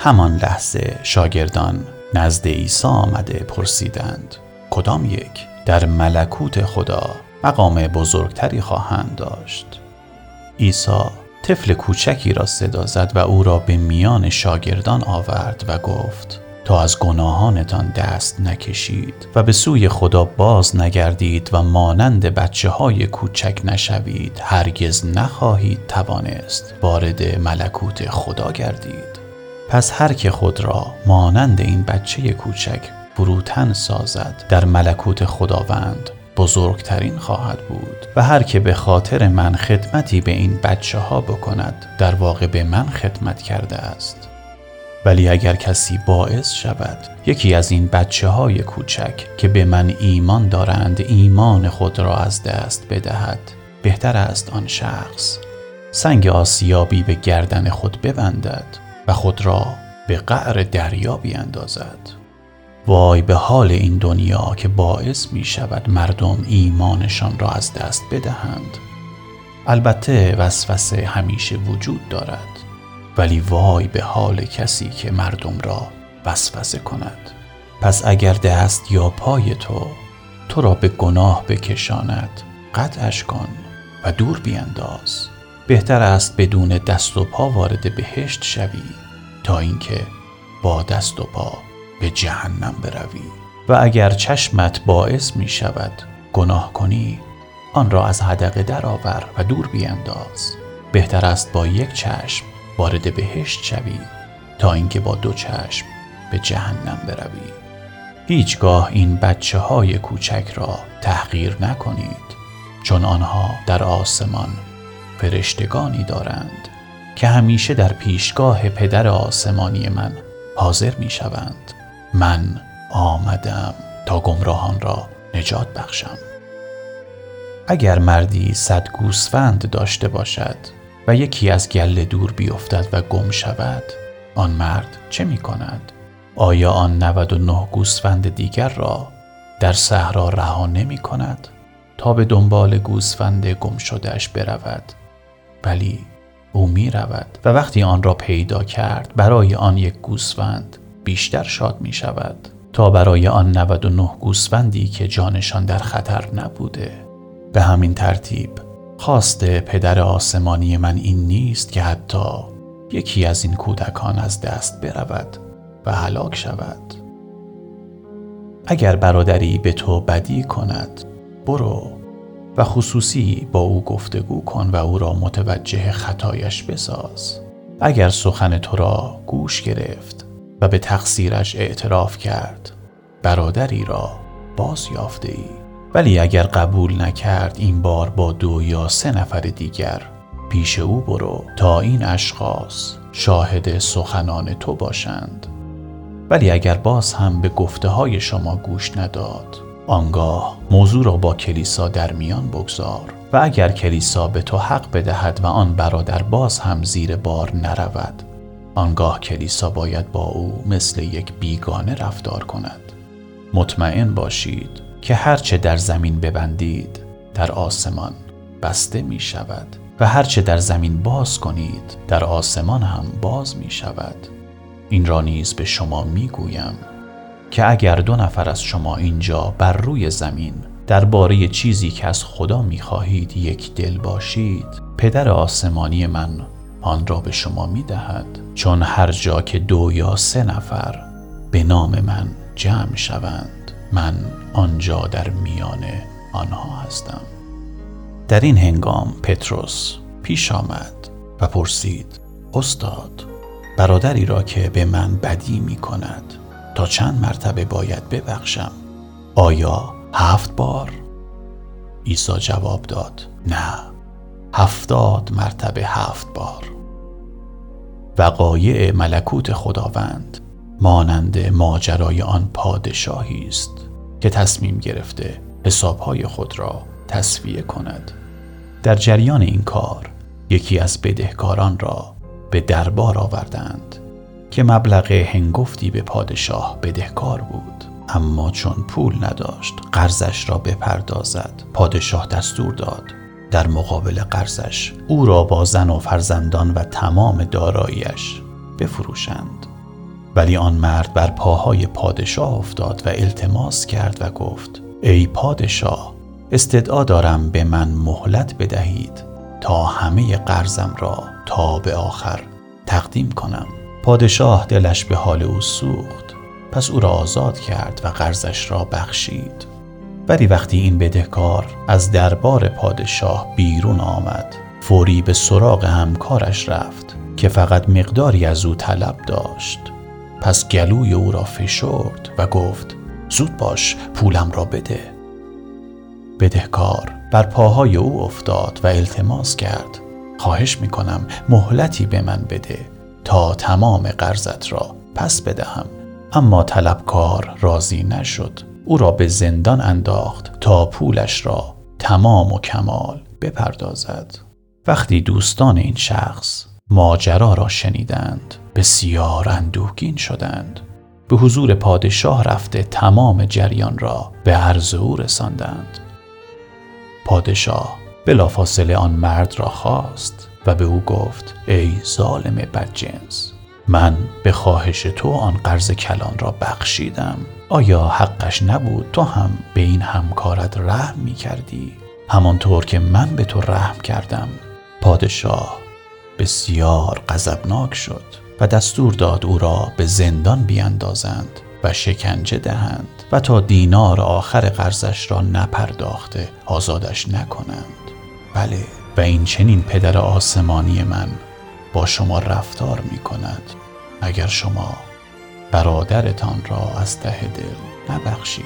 همان لحظه شاگردان نزد عیسی آمده پرسیدند کدام یک؟ در ملکوت خدا مقام بزرگتری خواهند داشت. عیسی طفل کوچکی را صدا زد و او را به میان شاگردان آورد و گفت تا از گناهانتان دست نکشید و به سوی خدا باز نگردید و مانند بچه های کوچک نشوید هرگز نخواهید توانست وارد ملکوت خدا گردید. پس هر که خود را مانند این بچه کوچک فروتن سازد در ملکوت خداوند بزرگترین خواهد بود. و هر که به خاطر من خدمتی به این بچه ها بکند در واقع به من خدمت کرده است. ولی اگر کسی باعث شود یکی از این بچه های کوچک که به من ایمان دارند ایمان خود را از دست بدهد بهتر است آن شخص سنگ آسیابی به گردن خود ببندد. و خود را به قعر دریا بیاندازد وای به حال این دنیا که باعث می شود مردم ایمانشان را از دست بدهند. البته وسوسه همیشه وجود دارد ولی وای به حال کسی که مردم را وسوسه کند. پس اگر دست یا پای تو تو را به گناه بکشاند قطعش کن و دور بینداز. بهتر است بدون دست و پا وارد بهشت شوی تا اینکه با دست و پا به جهنم بروی. و اگر چشمت باعث می شود گناه کنی آن را از حدقه درآور و دور بینداز. بهتر است با یک چشم وارد بهشت شوی تا اینکه با دو چشم به جهنم بروی. هیچگاه این بچه های کوچک را تحقیر نکنید چون آنها در آسمان فرشتگانی دارند که همیشه در پیشگاه پدر آسمانی من حاضر می شوند من آمدم تا گمراهان را نجات بخشم. اگر مردی صد گوسفند داشته باشد و یکی از گله دور بیفتد و گم شود آن مرد چه می کند؟ آیا آن 99 گوسفند دیگر را در صحرا رها نمی کند تا به دنبال گوسفند گم شدهش برود؟ ولی او می رود و وقتی آن را پیدا کرد برای آن یک گوسفند بیشتر شاد می شود تا برای آن 99 گوسفندی که جانشان در خطر نبوده. به همین ترتیب خواست پدر آسمانی من این نیست که حتی یکی از این کودکان از دست برود و هلاک شود. اگر برادری به تو بدی کند برو. و خصوصی با او گفتگو کن و او را متوجه خطایش بساز. اگر سخن تو را گوش گرفت و به تقصیرش اعتراف کرد برادری را باز یافته ای. ولی اگر قبول نکرد این بار با دو یا سه نفر دیگر پیش او برو تا این اشخاص شاهد سخنان تو باشند. ولی اگر باز هم به گفته های شما گوش نداد آنگاه موضوع را با کلیسا در میان بگذار و اگر کلیسا به تو حق بدهد و آن برادر باز هم زیر بار نرود آنگاه کلیسا باید با او مثل یک بیگانه رفتار کند. مطمئن باشید که هرچه در زمین ببندید در آسمان بسته می شود و هرچه در زمین باز کنید در آسمان هم باز می شود این را نیز به شما می گویم که اگر دو نفر از شما اینجا بر روی زمین درباره چیزی که از خدا می خواهید یک دل باشید پدر آسمانی من آن را به شما می دهد چون هر جا که دو یا سه نفر به نام من جمع شوند من آنجا در میان آنها هستم. در این هنگام پتروس پیش آمد و پرسید استاد برادری را که به من بدی می کند تا چند مرتبه باید ببخشم. آیا هفت بار؟ عیسی جواب داد نه. هفتاد مرتبه هفت بار. وقایع ملکوت خداوند مانند ماجرای آن پادشاهی است که تصمیم گرفته حسابهای خود را تصفیه کند. در جریان این کار یکی از بدهکاران را به دربار آوردند. که مبلغ هنگفتی به پادشاه بدهکار بود. اما چون پول نداشت قرضش را بپردازد. پادشاه دستور داد. در مقابل قرضش او را با زن و فرزندان و تمام داراییش بفروشند. ولی آن مرد بر پاهای پادشاه افتاد و التماس کرد و گفت ای پادشاه استدعا دارم به من مهلت بدهید تا همه قرضم را تا به آخر تقدیم کنم. پادشاه دلش به حال او سوخت. پس او را آزاد کرد و قرضش را بخشید. ولی وقتی این بدهکار از دربار پادشاه بیرون آمد فوری به سراغ همکارش رفت که فقط مقداری از او طلب داشت. پس گلوی او را فشرد و گفت زود باش پولم را بده. بدهکار بر پاهای او افتاد و التماس کرد. خواهش می کنم مهلتی به من بده. تا تمام قرضت را پس بدهم. اما طلبکار راضی نشد. او را به زندان انداخت تا پولش را تمام و کمال بپردازد. وقتی دوستان این شخص ماجرا را شنیدند بسیار اندوهگین شدند. به حضور پادشاه رفته تمام جریان را به عرض او رساندند. پادشاه بلافاصله آن مرد را خواست. و به او گفت ای ظالم بدجنس من به خواهش تو آن قرض کلان را بخشیدم. آیا حقش نبود تو هم به این همکارت رحم می کردی؟ همانطور که من به تو رحم کردم. پادشاه بسیار غضبناک شد و دستور داد او را به زندان بیاندازند و شکنجه دهند و تا دینار آخر قرضش را نپرداخته آزادش نکنند. بله و این چنین پدر آسمانی من با شما رفتار می کند. اگر شما برادرتان را از ته دل نبخشید.